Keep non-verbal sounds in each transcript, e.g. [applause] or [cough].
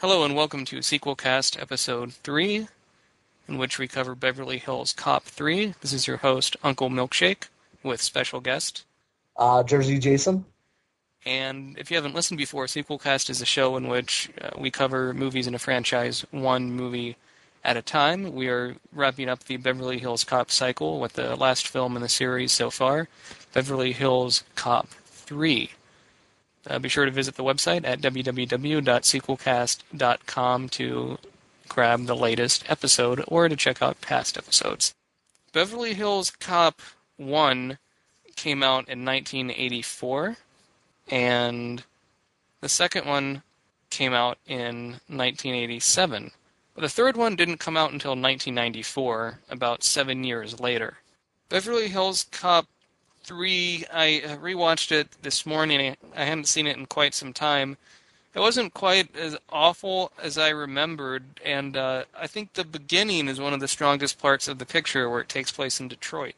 Hello and welcome to Sequelcast Episode 3, in which we cover Beverly Hills Cop 3. This is your host, Uncle Milkshake, with special guest. Uh, Jersey Jason. And if you haven't listened before, Sequelcast is a show in which uh, we cover movies in a franchise one movie at a time. We are wrapping up the Beverly Hills Cop cycle with the last film in the series so far, Beverly Hills Cop 3. Uh, be sure to visit the website at www.sequelcast.com to grab the latest episode or to check out past episodes. Beverly Hills Cop 1 came out in 1984, and the second one came out in 1987. But the third one didn't come out until 1994, about seven years later. Beverly Hills Cop 3, I rewatched it this morning. I hadn't seen it in quite some time. It wasn't quite as awful as I remembered, and uh, I think the beginning is one of the strongest parts of the picture where it takes place in Detroit.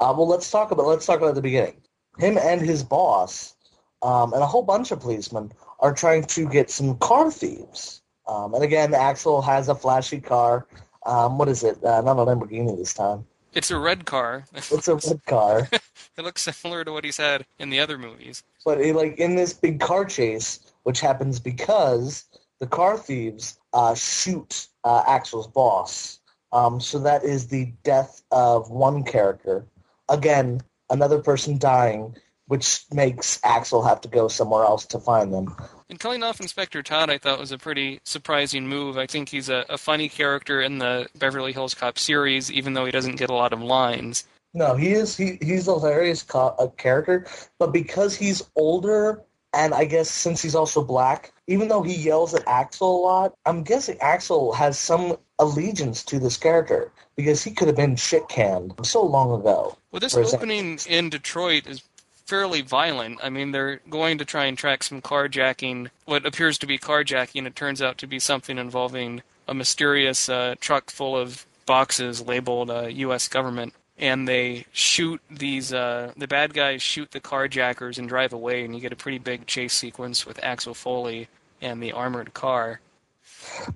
Uh, well, let's talk about let's talk about the beginning. Him and his boss, um, and a whole bunch of policemen are trying to get some car thieves. Um, and again, Axel has a flashy car. Um, what is it? Uh, not a Lamborghini this time. It's a red car. It's a red car. [laughs] it looks [laughs] similar to what he's had in the other movies. But it, like in this big car chase, which happens because the car thieves uh, shoot uh, Axel's boss. Um, so that is the death of one character. Again, another person dying, which makes Axel have to go somewhere else to find them. And killing off Inspector Todd, I thought was a pretty surprising move. I think he's a, a funny character in the Beverly Hills Cop series, even though he doesn't get a lot of lines. No, he is he, he's a hilarious co- a character, but because he's older and I guess since he's also black, even though he yells at Axel a lot, I'm guessing Axel has some allegiance to this character because he could have been shit canned so long ago. Well, this for example. opening in Detroit is fairly violent. I mean, they're going to try and track some carjacking, what appears to be carjacking. It turns out to be something involving a mysterious uh, truck full of boxes labeled uh, U.S. government. And they shoot these, uh, the bad guys shoot the carjackers and drive away, and you get a pretty big chase sequence with Axel Foley and the armored car.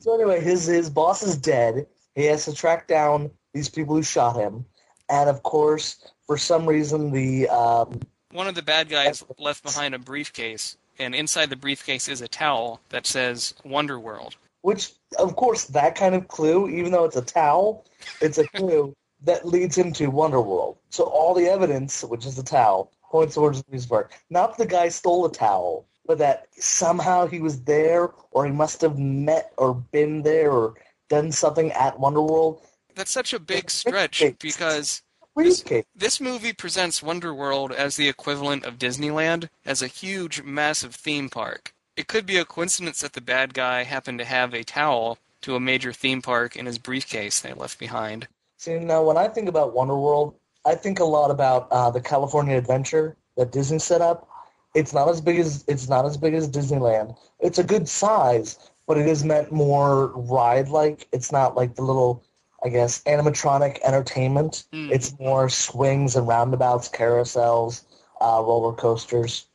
So anyway, his his boss is dead. He has to track down these people who shot him, and of course, for some reason, the um, One of the bad guys left behind a briefcase, and inside the briefcase is a towel that says Wonderworld. which of course that kind of clue, even though it's a towel, it's a clue that leads him to Wonderworld. So all the evidence, which is the towel, points towards the music. Not that the guy stole the towel, but that somehow he was there, or he must have met or been there or done something at Wonderworld. That's such a big stretch because Briefcase. This movie presents Wonderworld as the equivalent of Disneyland, as a huge, massive theme park. It could be a coincidence that the bad guy happened to have a towel to a major theme park in his briefcase they left behind. See, now when I think about Wonderworld, I think a lot about uh, the California Adventure that Disney set up. It's not as big as it's not as big as Disneyland. It's a good size, but it is meant more ride-like. It's not like the little, I guess, animatronic entertainment. Hmm. It's more swings and roundabouts, carousels, uh, roller coasters.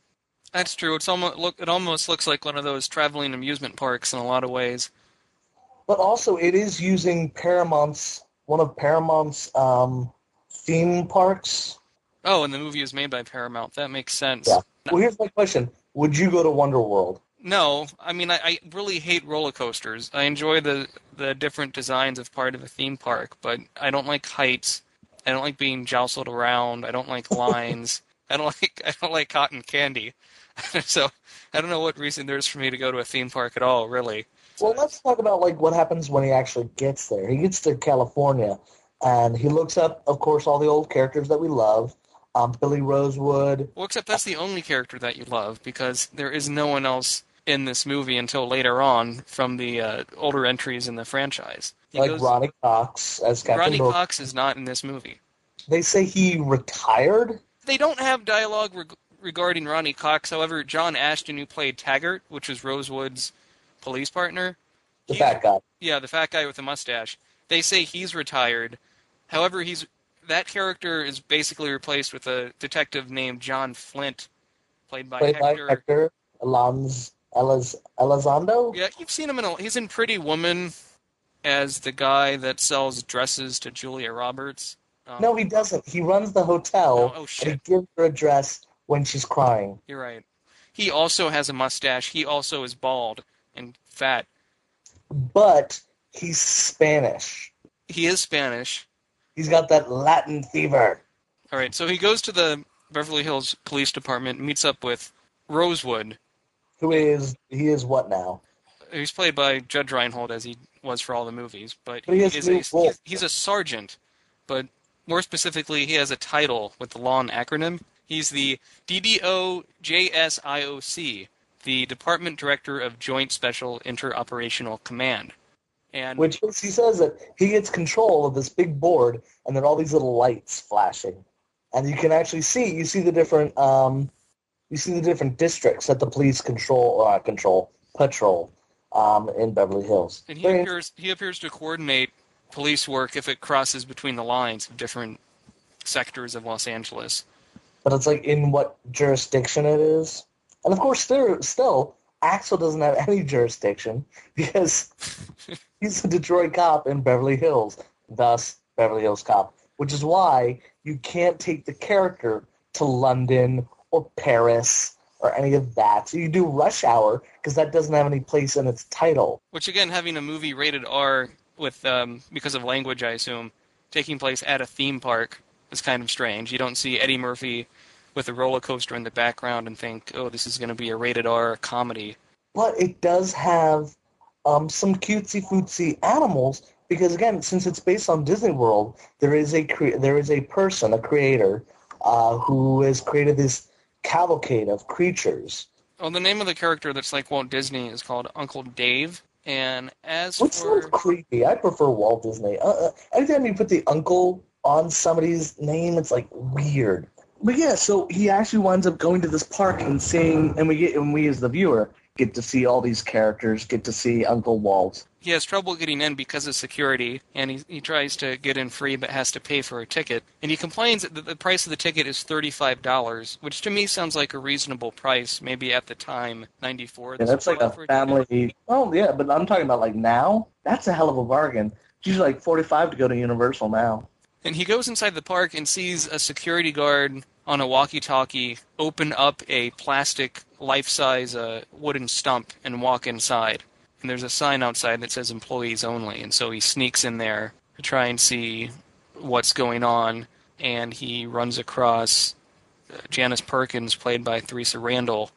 That's true. It's almost look. It almost looks like one of those traveling amusement parks in a lot of ways. But also, it is using Paramount's one of Paramount's um, theme parks. Oh, and the movie is made by Paramount. That makes sense. Yeah. Well, here's my question: Would you go to Wonder World? No, I mean I, I really hate roller coasters. I enjoy the the different designs of part of a theme park, but I don't like heights. I don't like being jostled around. I don't like lines. [laughs] I don't like I don't like cotton candy. [laughs] so I don't know what reason there is for me to go to a theme park at all, really. Well, let's talk about like what happens when he actually gets there. He gets to California, and he looks up, of course, all the old characters that we love. Um, Billy Rosewood. Well, except that's the only character that you love because there is no one else in this movie until later on from the uh, older entries in the franchise. He like goes- Ronny Cox as Captain Ronnie Mo- Cox is not in this movie. They say he retired. They don't have dialogue reg- regarding Ronny Cox. However, John Ashton, who played Taggart, which was Rosewood's police partner, The fat guy. yeah, the fat guy with the mustache. They say he's retired. However, he's that character is basically replaced with a detective named John Flint, played by Played by Hector. Hector Alonz, Eliz- Elizondo? Yeah, you've seen him in a. He's in Pretty Woman as the guy that sells dresses to Julia Roberts. Um, No, he doesn't. He runs the hotel Oh, oh, and shit. he gives her a dress when she's crying. You're right. He also has a mustache. He also is bald and fat. But he's Spanish. He is Spanish. He's got that Latin fever. All right, so he goes to the Beverly Hills Police Department, meets up with Rosewood. Who is he is what now? He's played by Judge Reinhold as he was for all the movies, but But he has is a, he's, he's a sergeant. But more specifically, he has a title with the and acronym. He's the DDO-JSIOC, the Department Director of Joint Special Interoperational Command. And Which is, he says that he gets control of this big board and then all these little lights flashing. And you can actually see you see the different um you see the different districts that the police control or not control patrol um in Beverly Hills. And he Very appears he appears to coordinate police work if it crosses between the lines of different sectors of Los Angeles. but it's like in what jurisdiction it is. And of course, there still Axel doesn't have any jurisdiction [laughs] because [laughs] he's a Detroit cop in Beverly Hills, thus Beverly Hills Cop, which is why you can't take the character to London or Paris or any of that. So you do Rush Hour because that doesn't have any place in its title. Which again, having a movie rated R with um, because of language, I assume, taking place at a theme park is kind of strange. You don't see Eddie Murphy with a roller coaster in the background and think, "Oh, this is going to be a rated R comedy." but it does have um, some cutesy footsy animals because again, since it's based on Disney World, there is a cre- there is a person, a creator, uh, who has created this cavalcade of creatures. Well, the name of the character that's like Walt Disney is called Uncle Dave. And as Which for sounds creepy. I prefer Walt Disney. Uh, uh, anytime you put the uncle on somebody's name, it's like weird. But yeah, so he actually winds up going to this park and seeing, and we get, and we as the viewer get to see all these characters, get to see Uncle Walt. he has trouble getting in because of security, and he, he tries to get in free but has to pay for a ticket. And he complains that the price of the ticket is $35, which to me sounds like a reasonable price, maybe at the time, 94 Yeah, that's like a family. Oh yeah, but I'm talking about like now. That's a hell of a bargain. It's usually like 45 to go to Universal now. And he goes inside the park and sees a security guard on a walkie-talkie open up a plastic life-size uh, wooden stump and walk inside. And there's a sign outside that says employees only. And so he sneaks in there to try and see what's going on. And he runs across uh, Janice Perkins, played by Theresa Randle.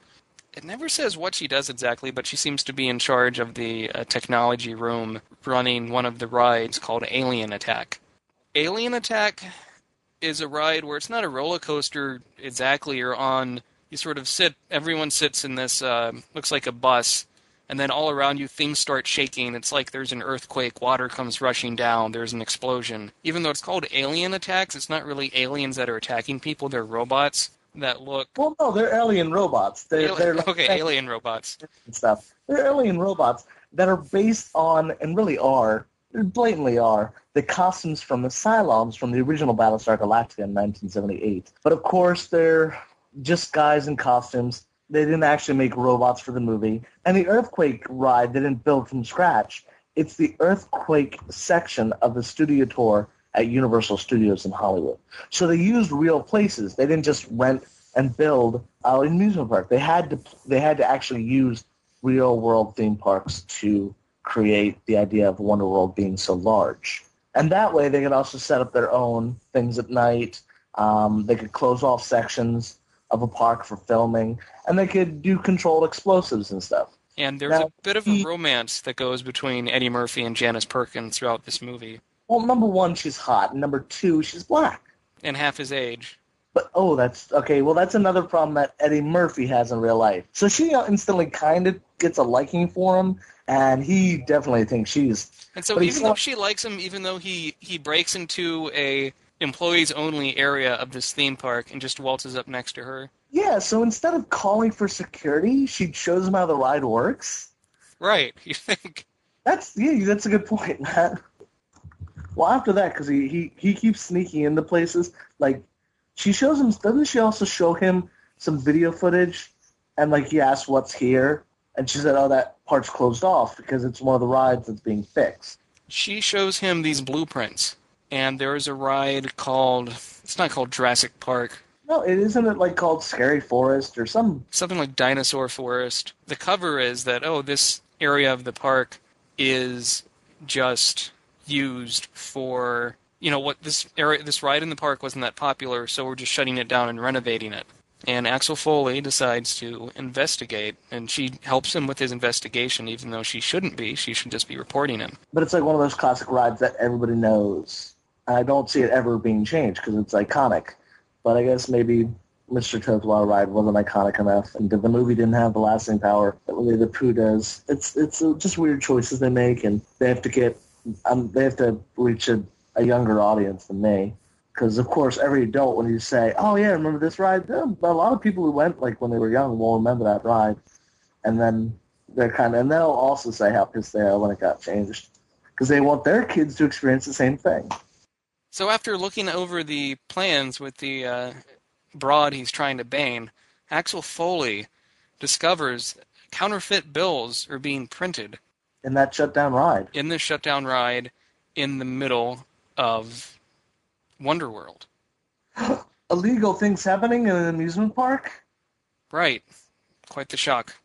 It never says what she does exactly, but she seems to be in charge of the uh, technology room running one of the rides called Alien Attack. Alien Attack is a ride where it's not a roller coaster exactly. You're on, you sort of sit, everyone sits in this, uh, looks like a bus, and then all around you things start shaking. It's like there's an earthquake, water comes rushing down, there's an explosion. Even though it's called Alien Attacks, it's not really aliens that are attacking people, they're robots that look. Well, no, they're alien robots. They're, they're like okay, alien robots. and stuff. They're alien robots that are based on, and really are, blatantly are, the costumes from the Cylons from the original Battlestar Galactica in 1978. But of course, they're just guys in costumes. They didn't actually make robots for the movie. And the Earthquake ride they didn't build from scratch. It's the Earthquake section of the studio tour at Universal Studios in Hollywood. So they used real places. They didn't just rent and build an amusement park. They had to they had to actually use real world theme parks to create the idea of Wonder World being so large. And that way they could also set up their own things at night. Um, they could close off sections of a park for filming, and they could do controlled explosives and stuff. And there's Now, a bit of a romance that goes between Eddie Murphy and Janice Perkins throughout this movie, Well, number one, she's hot, and number two, she's black. and half his age. But oh, that's okay. Well, that's another problem that Eddie Murphy has in real life. So she instantly kind of gets a liking for him, and he definitely thinks she's And so even though not- she likes him, even though he he breaks into a employees only area of this theme park and just waltzes up next to her. yeah. So instead of calling for security, she shows him how the ride works. Right. [laughs] You think That's yeah, that's a good point, [laughs] Matt. Well, after that, because he, he he keeps sneaking into places. Like she shows him. Doesn't she also show him some video footage? And like he asks what's here, And she said, "Oh, that part's closed off because it's one of the rides that's being fixed." She shows him these blueprints, and there is a ride called it's not called Jurassic Park. No, it isn't it like called Scary Forest or some something like Dinosaur Forest. The cover is that oh, this area of the park is just used for you know what this area this ride in the park wasn't that popular, so we're just shutting it down and renovating it. And Axel Foley decides to investigate, and she helps him with his investigation, even though she shouldn't be. She should just be reporting him. But it's like one of those classic rides that everybody knows. I don't see it ever being changed because it's iconic. But I guess maybe Mr. Toad's Wild Ride wasn't iconic enough, and the movie didn't have the lasting power that the Pooh does. It's it's just weird choices they make, and they have to get um, they have to reach a, a younger audience than me. Because of course, every adult, when you say, "Oh yeah, remember this ride?" a lot of people who went like when they were young will remember that ride, and then they're kind of, and they'll also say how pissed they are when it got changed, because they want their kids to experience the same thing. So after looking over the plans with the uh, broad he's trying to bane, Axel Foley discovers counterfeit bills are being printed in that shutdown ride. In the shutdown ride, in the middle of Wonderworld. [gasps] Illegal things happening in an amusement park? Right. Quite the shock.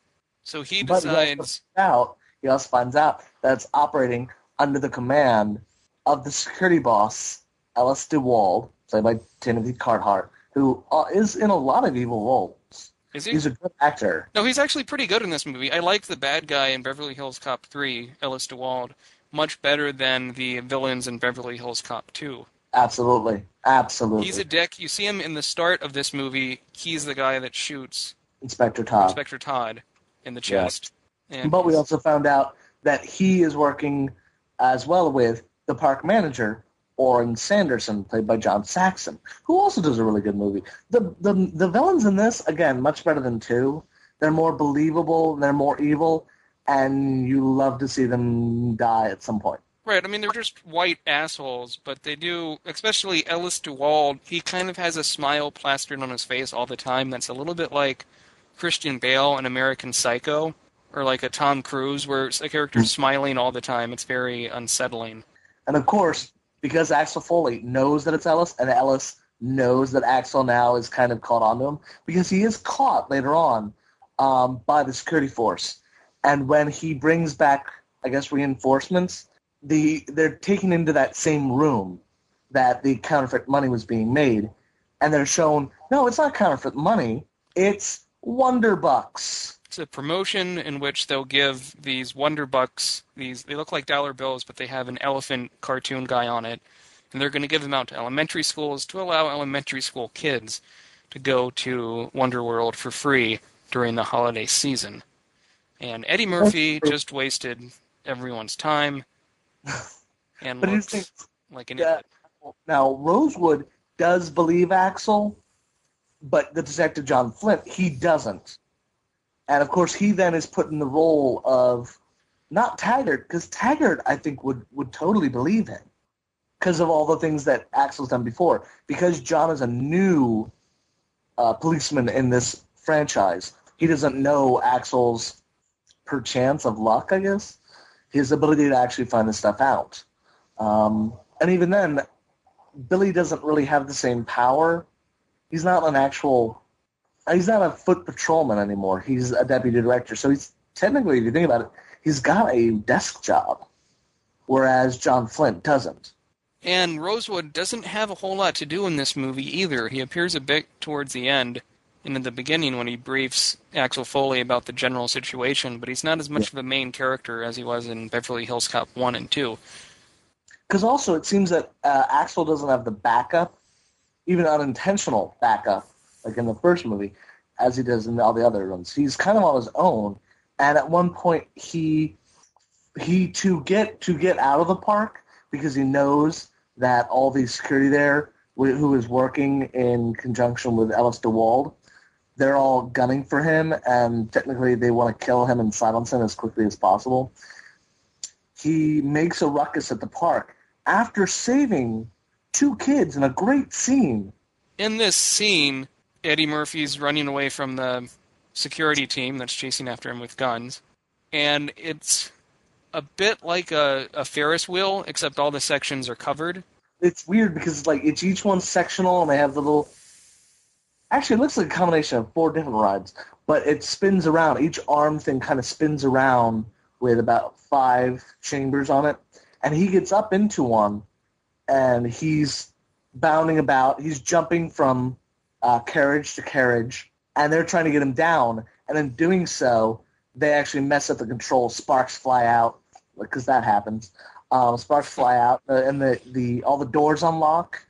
So he decides. He out, he also finds out that it's operating under the command of the security boss, Ellis DeWald, played by Timothy Carhart, who uh, is in a lot of evil roles. Is he? He's a good actor. No, he's actually pretty good in this movie. I like the bad guy in Beverly Hills Cop 3, Ellis DeWald, much better than the villains in Beverly Hills Cop 2. Absolutely. Absolutely. He's a dick. You see him in the start of this movie. He's the guy that shoots Inspector Todd. Inspector Todd in the chest. But we also found out that he is working as well with the park manager, Orrin Sanderson, played by John Saxon, who also does a really good movie. The the the villains in this, again, much better than two. They're more believable, they're more evil, and you love to see them die at some point. Right. I mean, they're just white assholes, but they do, especially Ellis DeWald, he kind of has a smile plastered on his face all the time that's a little bit like Christian Bale in American Psycho, or like a Tom Cruise, where a character's mm. smiling all the time. It's very unsettling. And of course, because Axel Foley knows that it's Ellis, and Ellis knows that Axel now is kind of caught onto him, because he is caught later on um, by the security force. And when he brings back, I guess, reinforcements, the they're taken into that same room that the counterfeit money was being made, and they're shown no, it's not counterfeit money, it's Wonder Bucks. It's a promotion in which they'll give these Wonder Bucks. These they look like dollar bills, but they have an elephant cartoon guy on it, and they're going to give them out to elementary schools to allow elementary school kids to go to Wonder World for free during the holiday season. And Eddie Murphy just wasted everyone's time [laughs] and but looks like an idiot. Now, Rosewood does believe Axel, but the detective John Flint, he doesn't. And of course, he then is put in the role of not Taggart, because Taggart, I think, would, would totally believe him because of all the things that Axel's done before. Because John is a new uh, policeman in this franchise, he doesn't know Axel's perchance of luck, I guess his ability to actually find this stuff out. Um, and even then, Billy doesn't really have the same power. He's not an actual. He's not a foot patrolman anymore. He's a deputy director. So he's technically, if you think about it, he's got a desk job, whereas John Flint doesn't. And Rosewood doesn't have a whole lot to do in this movie either. He appears a bit towards the end in the beginning when he briefs Axel Foley about the general situation, but he's not as much yeah. of a main character as he was in Beverly Hills Cop 1 and 2. Because also, it seems that uh, Axel doesn't have the backup, even unintentional backup, like in the first movie, as he does in all the other ones. He's kind of on his own, and at one point, he he to get to get out of the park because he knows that all the security there who is working in conjunction with Ellis DeWald they're all gunning for him, and technically they want to kill him and silence him as quickly as possible. He makes a ruckus at the park after saving two kids in a great scene. In this scene, Eddie Murphy's running away from the security team that's chasing after him with guns. And it's a bit like a, a Ferris wheel, except all the sections are covered. It's weird because like it's each one's sectional and they have the little. Actually, it looks like a combination of four different rides, but it spins around. Each arm thing kind of spins around with about five chambers on it, and he gets up into one, and he's bounding about. He's jumping from uh, carriage to carriage, and they're trying to get him down. And in doing so, they actually mess up the controls. Sparks fly out because that happens. Um, sparks fly out, uh, and the, the all the doors unlock,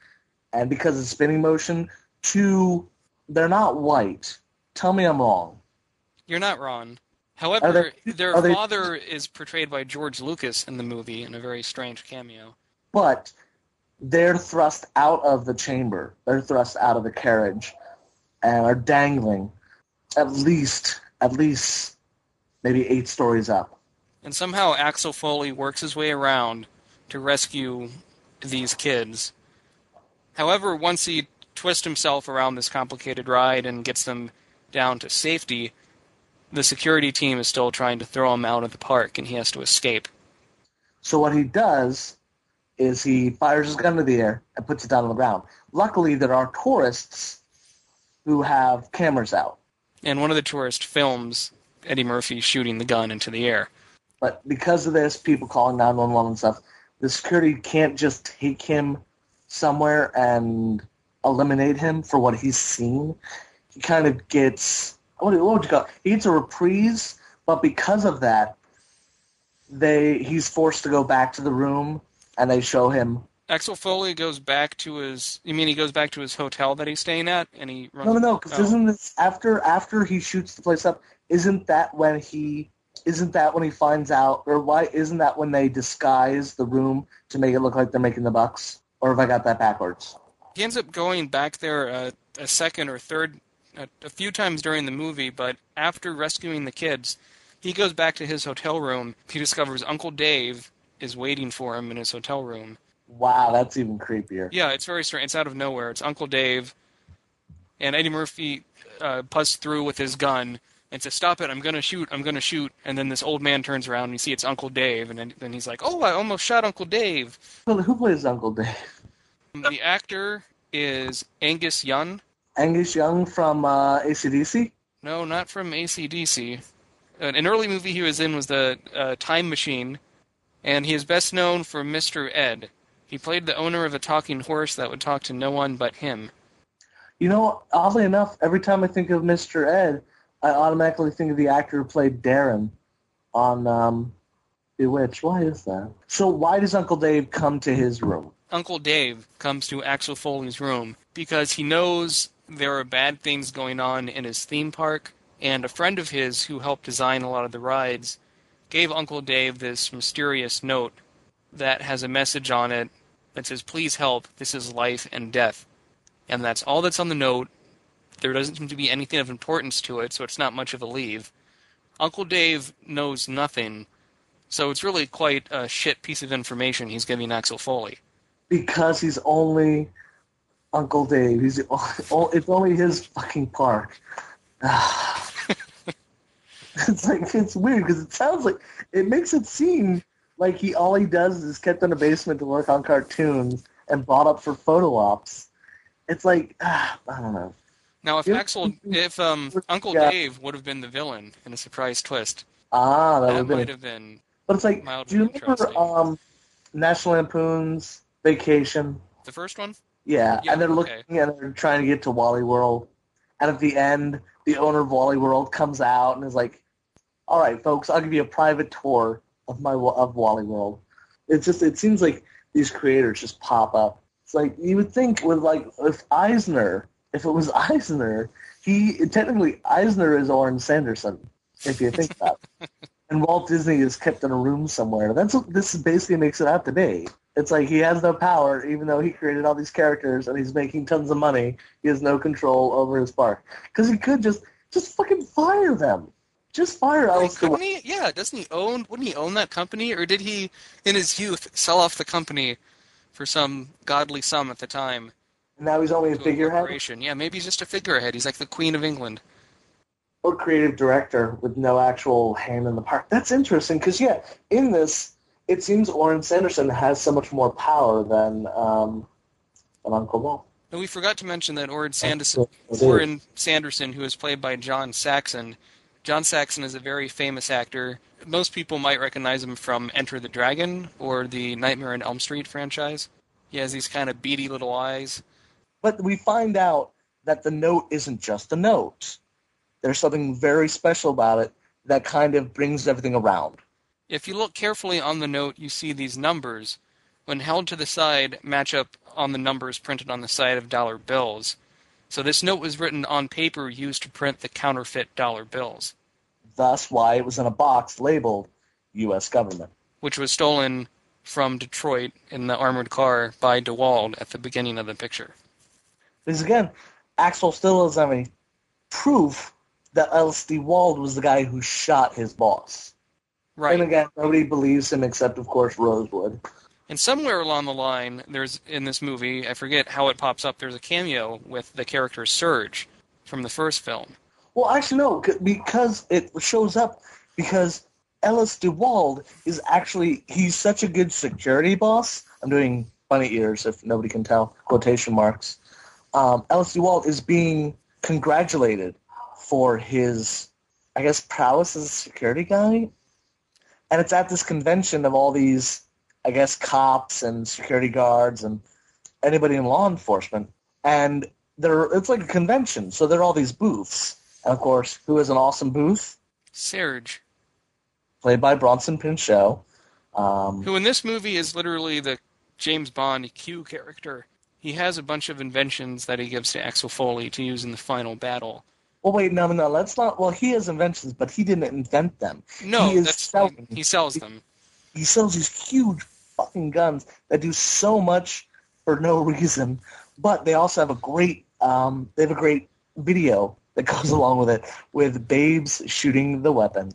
and because of spinning motion, two they're not white. Tell me I'm wrong. You're not wrong. However, they- their are they- father is portrayed by George Lucas in the movie in a very strange cameo. but they're thrust out of the chamber. They're thrust out of the carriage and are dangling at least at least maybe eight stories up. And somehow Axel Foley works his way around to rescue these kids. However, once he twists himself around this complicated ride and gets them down to safety, the security team is still trying to throw him out of the park and he has to escape. So what he does is he fires his gun into the air and puts it down on the ground. Luckily, there are tourists who have cameras out, And one of the tourists films Eddie Murphy shooting the gun into the air. but because of this, people calling 911 and stuff, the security can't just take him somewhere and eliminate him for what he's seen. He kind of gets what, would you call it? He gets a reprise, but because of that, they he's forced to go back to the room and they show him Axel Foley goes back to his. You mean he goes back to his hotel that he's staying at, and he runs. No, no, no. Because Oh. isn't this after after he shoots the place up? Isn't that when he? Isn't that when he finds out, or why isn't that when they disguise the room to make it look like they're making the bucks? Or have I got that backwards? He ends up going back there uh, a second or third, a, a few times during the movie, but after rescuing the kids, he goes back to his hotel room. He discovers Uncle Dave is waiting for him in his hotel room. Wow, that's even creepier. Yeah, it's very strange. It's out of nowhere. It's Uncle Dave, and Eddie Murphy uh, busts through with his gun and says, "Stop it! I'm gonna shoot! I'm gonna shoot!" And then this old man turns around and you see it's Uncle Dave, and then, then he's like, "Oh, I almost shot Uncle Dave." Who who plays Uncle Dave? The actor is Angus Young. Angus Young from uh, ACDC. No, not from ACDC. An an early movie he was in was the uh, Time Machine, and he is best known for Mr. Ed. He played the owner of a talking horse that would talk to no one but him. You know, oddly enough, every time I think of Mr. Ed, I automatically think of the actor who played Darrin on um, Bewitched. Why is that? So why does Uncle Dave come to his room? Uncle Dave comes to Axel Foley's room because he knows there are bad things going on in his theme park, and a friend of his who helped design a lot of the rides gave Uncle Dave this mysterious note that has a message on it that says, Please help, this is life and death. And that's all that's on the note. There doesn't seem to be anything of importance to it, so it's not much of a leave. Uncle Dave knows nothing, so it's really quite a shit piece of information he's giving Axel Foley. Because he's only Uncle Dave. He's [laughs] it's only his fucking park. [laughs] it's like it's weird because it sounds like it makes it seem like he all he does is kept in a basement to work on cartoons and bought up for photo ops. It's like ah, I don't know. Now, if Axel, if um, Uncle Yeah. Dave would have been the villain in a surprise twist, Ah, that, that would might have been. have been. But it's like, do you remember um, National Lampoon's Vacation? The first one? Yeah, Yeah, and they're okay. looking and they're trying to get to Wally World, and at the end, the owner of Wally World comes out and is like, "All right, folks, I'll give you a private tour of my of Wally World." It's just it seems like these creators just pop up. It's like you would think with like if Eisner, if it was [laughs] Eisner, he technically Eisner is Orrin Sanderson, if you think about it. [laughs] And Walt Disney is kept in a room somewhere. That's what this basically makes it out to be. It's like he has no power, even though he created all these characters and he's making tons of money. He has no control over his park because he could just just fucking fire them. Just fire Ellis couldn't? Yeah, doesn't he own? Wouldn't he own that company, or did he, in his youth, sell off the company for some godly sum at the time And now he's only a figurehead. Yeah, maybe he's just a figurehead. He's like the Queen of England. or creative director with no actual hand in the park. That's interesting because yeah, in this, it seems Orrin Sanderson has so much more power than um, than Uncle Bob. And we forgot to mention that Orrin Sanderson, Orrin Sanderson, who is played by John Saxon. John Saxon is a very famous actor. Most people might recognize him from Enter the Dragon or the Nightmare on Elm Street franchise. He has these kind of beady little eyes. But we find out that the note isn't just a note. There's something very special about it that kind of brings everything around. If you look carefully on the note, you see these numbers. When held to the side, match up on the numbers printed on the side of dollar bills. So this note was written on paper used to print the counterfeit dollar bills. Thus, why it was in a box labeled U.S. government. Which was stolen from Detroit in the armored car by DeWald at the beginning of the picture. Because again, Axel still doesn't have any proof that Ellis DeWald was the guy who shot his boss. Right. And again, nobody believes him except, of course, Rosewood. And somewhere along the line, there's in this movie, I forget how it pops up. There's a cameo with the character Serge from the first film. Well, actually, no, because it shows up because Ellis DeWald is actually he's such a good security boss. I'm doing bunny ears if nobody can tell quotation marks. Um, Ellis DeWald is being congratulated for his, I guess, prowess as a security guy, and it's at this convention of all these, I guess, cops and security guards and anybody in law enforcement, and there it's like a convention, so there are all these booths, and of course, who is an awesome booth? Serge played by Bronson Pinchot. Um, Who in this movie is literally the James Bond Q character. He has a bunch of inventions that he gives to Axel Foley to use in the final battle. Well, wait, no, no, let's not. Well, he has inventions, but he didn't invent them. No, he that's selling, he sells them. He, he sells these huge fucking guns that do so much for no [laughs] reason, but they also have a great. Um, they have a great video that goes [laughs] along with it, with babes shooting the weapon.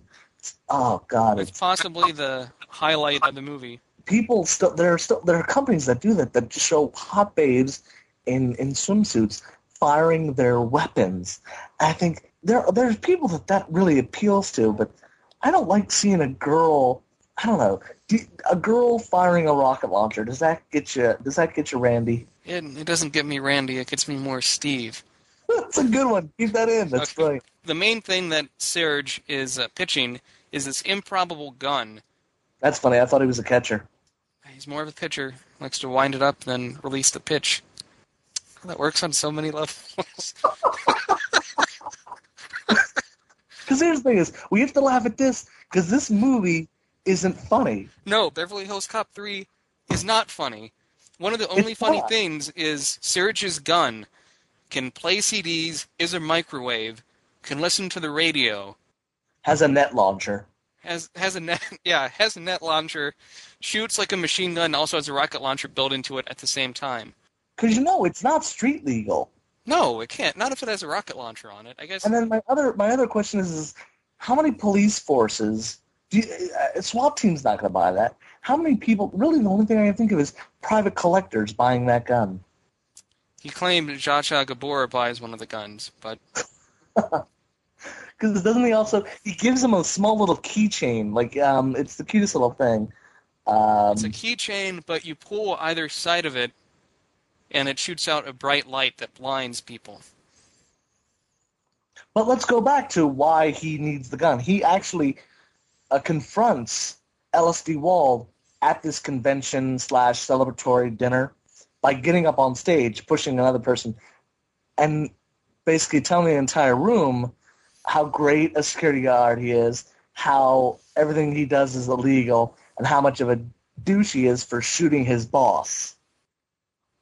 Oh God! It's possibly the highlight of the movie. People still there are still there are companies that do that that just show hot babes in in swimsuits firing their weapons. I think there there's people that that really appeals to, but I don't like seeing a girl. I don't know. Do, a girl firing a rocket launcher does that get you? Does that get you, Randy? It, it doesn't get me Randy. It gets me more Steve. [laughs] That's a good one. Keep that in. That's okay. right. The main thing that Serge is uh, pitching is this improbable gun. That's funny. I thought he was a catcher. He's more of a pitcher. Likes to wind it up, then release the pitch. That works on so many levels. [laughs] Because here's the thing: is we have to laugh at this because this movie isn't funny. No, Beverly Hills Cop three is not funny. One of the only it's funny not. things is Serge's gun can play CDs, is a microwave, can listen to the radio, has a net launcher. Has has a net [laughs] yeah has a net launcher, shoots like a machine gun. Also has a rocket launcher built into it at the same time. Because you know it's not street legal. No, it can't. Not if it has a rocket launcher on it. I guess. And then my other my other question is, is how many police forces? Do you, uh, SWAT team's not going to buy that. How many people? Really, the only thing I can think of is private collectors buying that gun. He claimed Zsa Gabor buys one of the guns, but [laughs] Because doesn't he also he gives him a small little keychain? Like um, it's the cutest little thing. Um, it's a keychain, but you pull either side of it, and it shoots out a bright light that blinds people. But let's go back to why he needs the gun. He actually uh, confronts Ellis DeWald at this convention slash celebratory dinner by getting up on stage, pushing another person, and basically telling the entire room how great a security guard he is, how everything he does is illegal, and how much of a douche he is for shooting his boss.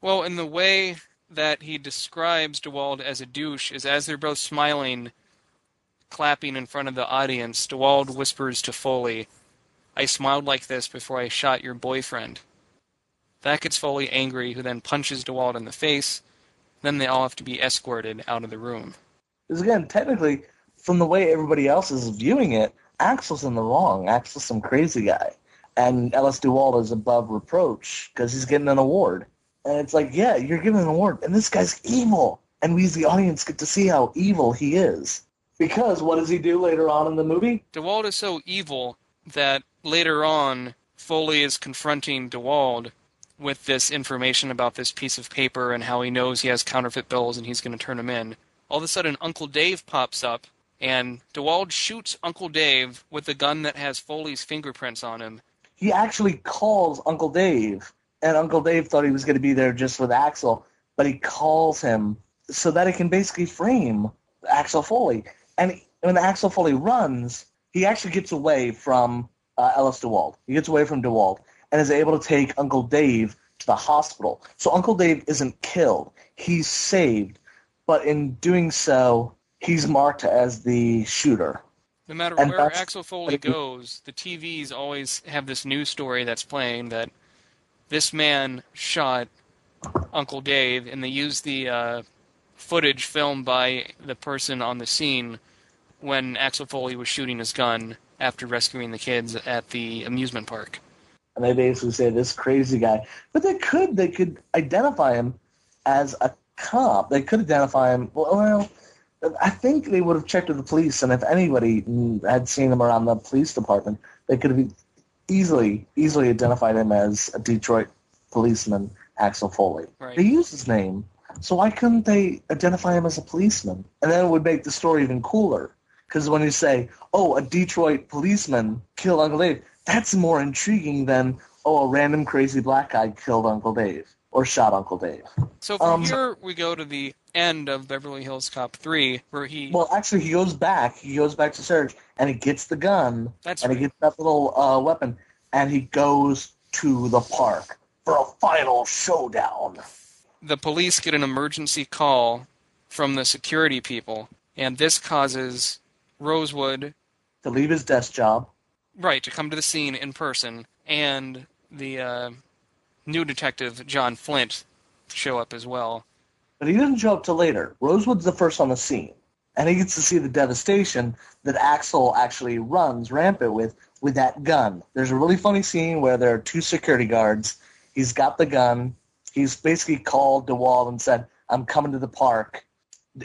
Well, in the way that he describes DeWald as a douche is as they're both smiling, clapping in front of the audience, DeWald whispers to Foley, I smiled like this before I shot your boyfriend. That gets Foley angry, who then punches DeWald in the face. Then they all have to be escorted out of the room. Because again, technically, from the way everybody else is viewing it, Axel's in the wrong. Axel's some crazy guy. And Ellis DeWald is above reproach because he's getting an award. And it's like, yeah, you're getting an award. And this guy's evil. And we as the audience get to see how evil he is. Because what does he do later on in the movie? DeWald is so evil that later on, Foley is confronting DeWald with this information about this piece of paper and how he knows he has counterfeit bills and he's going to turn them in. All of a sudden, Uncle Dave pops up, and DeWald shoots Uncle Dave with a gun that has Foley's fingerprints on him. He actually calls Uncle Dave, and Uncle Dave thought he was going to be there just with Axel, but he calls him so that he can basically frame Axel Foley. And when Axel Foley runs, he actually gets away from uh, Ellis DeWald. He gets away from DeWald and is able to take Uncle Dave to the hospital. So Uncle Dave isn't killed. He's saved. But in doing so, he's marked as the shooter. No matter And where Axel Foley goes, the TVs always have this news story that's playing that this man shot Uncle Dave, and they used the uh, footage filmed by the person on the scene when Axel Foley was shooting his gun after rescuing the kids at the amusement park. And they basically say this crazy guy. But they could they could identify him as a cop. They could identify him well, I think they would have checked with the police and if anybody had seen him around the police department, they could have easily easily identified him as a Detroit policeman, Axel Foley. Right. They used his name, so why couldn't they identify him as a policeman? And then it would make the story even cooler. Because when you say, oh, a Detroit policeman killed Uncle Dave, that's more intriguing than, oh, a random crazy black guy killed Uncle Dave or shot Uncle Dave. So from Um, here we go to the end of Beverly Hills Cop 3, where he Well, actually, he goes back. He goes back to Serge, and he gets the gun, that's and he gets that little uh, weapon, and he goes to the park for a final showdown. the police get an emergency call from the security people, and this causes Rosewood To leave his desk job, right to come to the scene in person, and the uh, new detective John Flint show up as well. but he doesn't show up till later. Rosewood's the first on the scene, and he gets to see the devastation that Axel actually runs rampant with with that gun. There's a really funny scene where there are two security guards. He's got the gun. He's basically called DeWald and said, "I'm coming to the park,"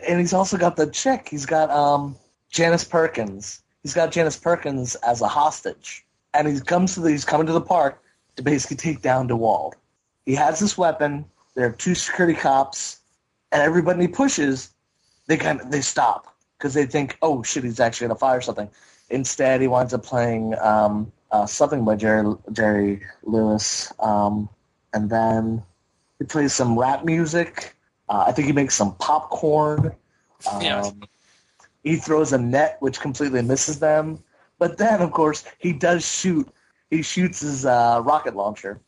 and he's also got the chick. He's got um, Janice Perkins. He's got Janice Perkins as a hostage, and he comes to the, he's coming to the park to basically take down DeWald. He has this weapon. There are two security cops and everybody he pushes, they kind of they stop because they think, oh shit, he's actually gonna fire something. Instead, he winds up playing um, uh, something by Jerry Jerry Lewis, um, and then he plays some rap music. Uh, I think he makes some popcorn. [laughs] Um, Yeah. He throws a net which completely misses them, but then of course he does shoot. He shoots his uh, rocket launcher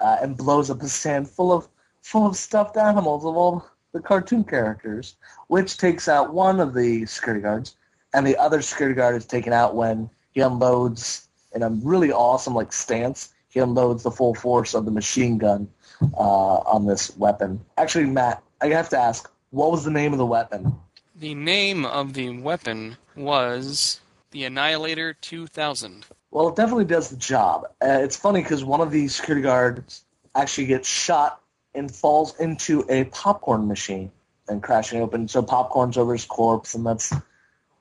uh, and blows up a stand full of full of stuffed animals of all the cartoon characters, which takes out one of the security guards, and the other security guard is taken out when he unloads in a really awesome like stance. He unloads the full force of the machine gun uh, on this weapon. Actually, Matt, I have to ask, what was the name of the weapon? The name of the weapon was the Annihilator 2000. Well, it definitely does the job. Uh, it's funny because one of the security guards actually gets shot and falls into a popcorn machine and crashing open. So popcorn's over his corpse, and that's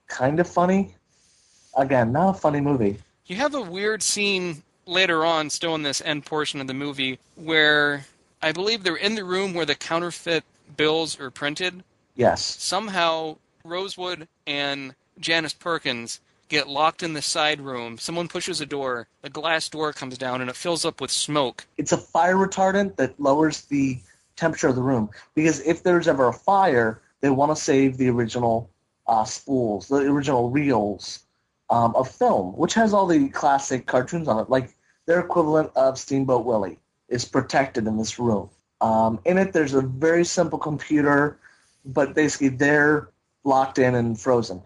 kind of funny. Again, not a funny movie. You have a weird scene later on, still in this end portion of the movie, where I believe they're in the room where the counterfeit bills are printed. Yes. Somehow, Rosewood and Janice Perkins get locked in the side room. Someone pushes a door, the glass door comes down, and it fills up with smoke. It's a fire retardant that lowers the temperature of the room because if there's ever a fire, they want to save the original uh, spools, the original reels um, of film, which has all the classic cartoons on it. Like their equivalent of Steamboat Willie is protected in this room. Um, in it, there's a very simple computer, but basically they're locked in and frozen.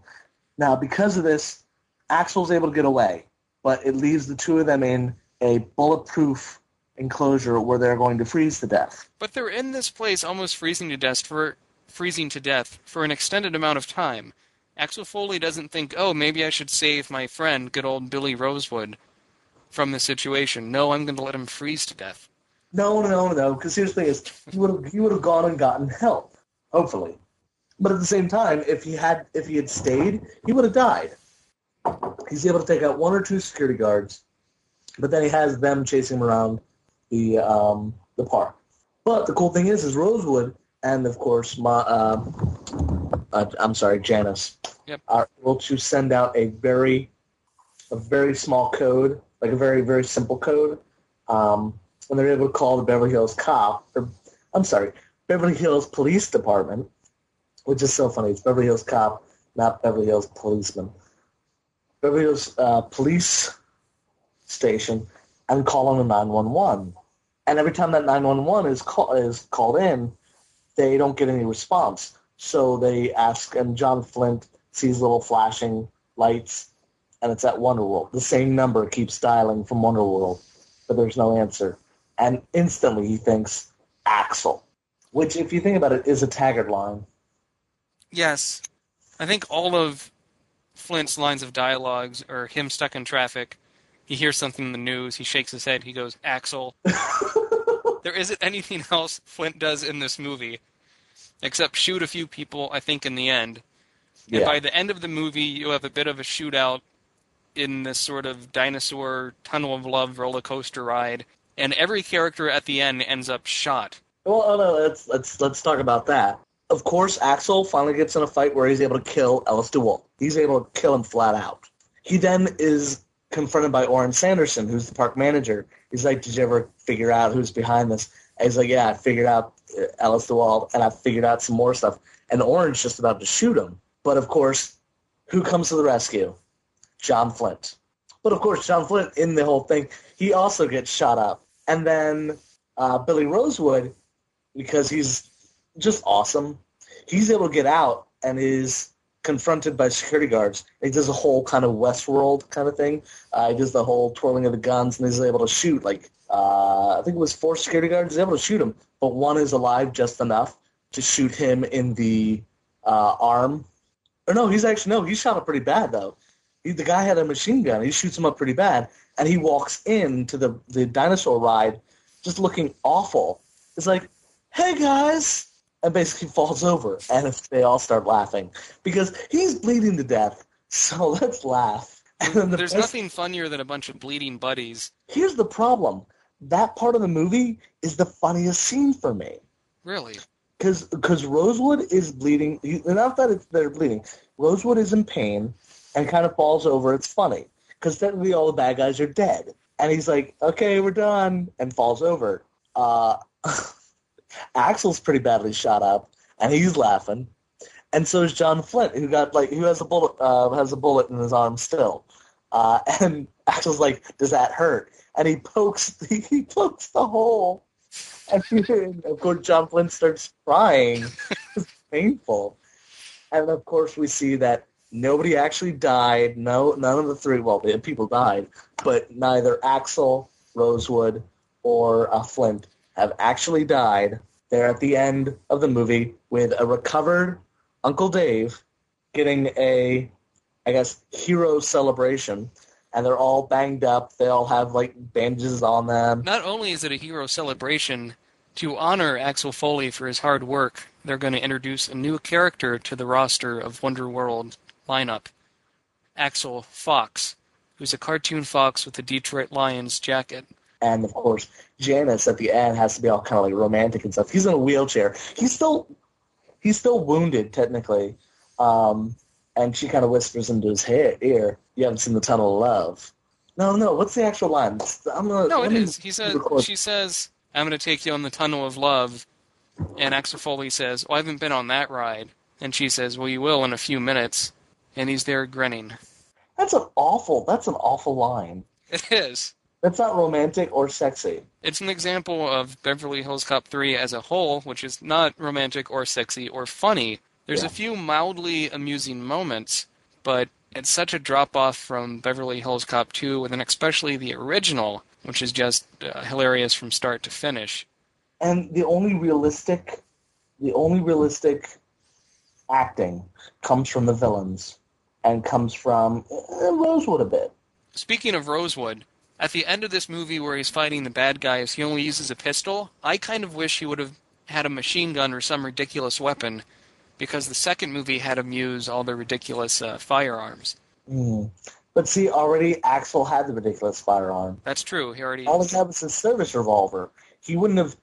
Now, because of this, Axel's able to get away, but it leaves the two of them in a bulletproof enclosure where they're going to freeze to death. But they're in this place almost freezing to death for freezing to death for an extended amount of time. Axel Foley doesn't think, "Oh, maybe I should save my friend, good old Billy Rosewood, from the situation." No, I'm going to let him freeze to death. No, no, no, no, because here's the thing: is he would have he would have gone and gotten help, hopefully. But at the same time, if he had if he had stayed, he would have died. He's able to take out one or two security guards, but then he has them chasing him around the um, the park. But the cool thing is, is Rosewood and of course my uh, uh, I'm sorry, Janice Yep. are able to send out a very a very small code, like a very very simple code, um, and they're able to call the Beverly Hills cop, or I'm sorry, Beverly Hills Police Department, which is so funny. It's Beverly Hills cop, not Beverly Hills policeman. Beverly uh, Police Station, and call on a 911. And every time that 911 is call, is called in, they don't get any response. So they ask, and John Flint sees little flashing lights, and it's at Wonderworld. The same number keeps dialing from Wonderworld, but there's no answer. And instantly he thinks Axel, which, if you think about it, is a Taggart line. Yes. I think all of Flint's lines of dialogues are him stuck in traffic. He hears something in the news. He shakes his head. He goes, Axel. [laughs] there isn't anything else Flint does in this movie except shoot a few people, I think, in the end. And Yeah. by the end of the movie, you have a bit of a shootout in this sort of dinosaur tunnel of love roller coaster ride. And every character at the end ends up shot. Well, oh no, let's let's let's talk about that. Of course, Axel finally gets in a fight where he's able to kill Ellis DeWald. He's able to kill him flat out. He then is confronted by Orrin Sanderson, who's the park manager. He's like, "Did you ever figure out who's behind this?" And he's like, "Yeah, I figured out uh, Ellis DeWald, and I figured out some more stuff." And Orrin's just about to shoot him, but of course, who comes to the rescue? John Flint. But of course, John Flint in the whole thing, he also gets shot up. And then uh, Billy Rosewood, because he's just awesome, he's able to get out and is confronted by security guards. He does a whole kind of Westworld kind of thing. Uh, he does the whole twirling of the guns, and he's able to shoot like uh, I think it was four security guards. He's able to shoot him, but one is alive just enough to shoot him in the uh, arm. Or no, he's actually no, he shot up pretty bad though. He, the guy had a machine gun. He shoots him up pretty bad, and he walks into the the dinosaur ride, just looking awful. It's like, hey guys, and basically falls over, and they all start laughing because he's bleeding to death. So [laughs] let's laugh. And then the There's best- nothing funnier than a bunch of bleeding buddies. Here's the problem: that part of the movie is the funniest scene for me Really? because because Rosewood is bleeding. Not that it's, they're bleeding. Rosewood is in pain and kind of falls over. It's funny because technically all the bad guys are dead, and he's like, "Okay, we're done," and falls over. Uh, [laughs] Axel's pretty badly shot up, and he's laughing, and so is John Flint, who got like who has a bullet uh, has a bullet in his arm still, uh, [laughs] and Axel's like, "Does that hurt?" And he pokes [laughs] he pokes the hole, and [laughs] of course John Flint starts crying. it's painful, and of course we see that nobody actually died. No, none of the three. Well, people died, but neither Axel, Rosewood, or uh, Flint have actually died. They're at the end of the movie with a recovered Uncle Dave getting a, I guess, hero celebration, and they're all banged up. They all have like bandages on them. Not only is it a hero celebration, to honor Axel Foley for his hard work, they're going to introduce a new character to the roster of Wonder World lineup Axel Fox, who's a cartoon fox with a Detroit Lions jacket. And of course, Janice at the end has to be all kind of like romantic and stuff. He's in a wheelchair. He's still, he's still wounded technically, um, and she kind of whispers into his hair, ear, "You haven't seen the Tunnel of Love." No, no. What's the actual line? I'm gonna. No, it is. He says, she says, I'm going to take you on the tunnel of love. And Axel Foley says, Oh, I haven't been on that ride. And she says, Well, you will in a few minutes. And he's there grinning. That's an awful. That's an awful line. It is. That's not romantic or sexy. It's an example of Beverly Hills Cop 3 as a whole, which is not romantic or sexy or funny. There's Yeah. a few mildly amusing moments, but it's such a drop off from Beverly Hills Cop 2, and then especially the original, which is just uh, hilarious from start to finish. And the only realistic, the only realistic acting comes from the villains, and comes from uh, Rosewood a bit. Speaking of Rosewood, at the end of this movie where he's fighting the bad guys, he only uses a pistol. I kind of wish he would have had a machine gun or some ridiculous weapon because the second movie had him use all the ridiculous uh, firearms. Mm. But see, already Axel had the ridiculous firearm. That's true. He already. All he had was his service revolver. He wouldn't have.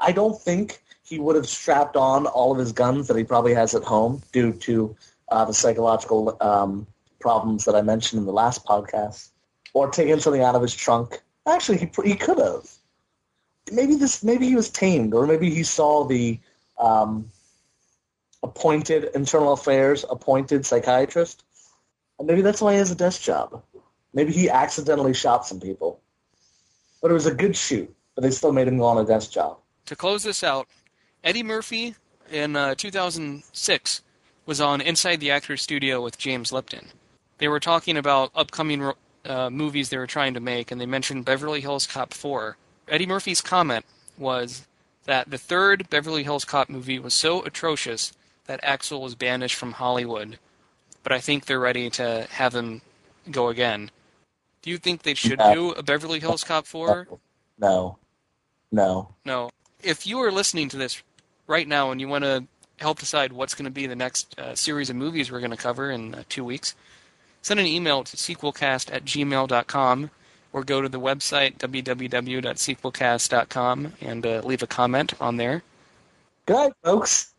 I don't think he would have strapped on all of his guns that he probably has at home due to uh, the psychological um, problems that I mentioned in the last podcast, or taken something out of his trunk. Actually, he he could have. Maybe this. Maybe he was tamed, or maybe he saw the um, appointed internal affairs appointed psychiatrist, and maybe that's why he has a desk job. Maybe he accidentally shot some people, but it was a good shoot. But they still made him go on a desk job. To close this out, Eddie Murphy in uh, 2006 was on Inside the Actors Studio with James Lipton. They were talking about upcoming uh, movies they were trying to make, and they mentioned Beverly Hills Cop 4. Eddie Murphy's comment was that the third Beverly Hills Cop movie was so atrocious that Axel was banished from Hollywood, but I think they're ready to have him go again. Do you think they should No. do a Beverly Hills Cop 4? No, no. No. If you are listening to this right now and you want to help decide what's going to be the next uh, series of movies we're going to cover in uh, two weeks, send an email to sequelcast at gmail.com or go to the website www.sequelcast.com and uh, leave a comment on there. Good night, folks.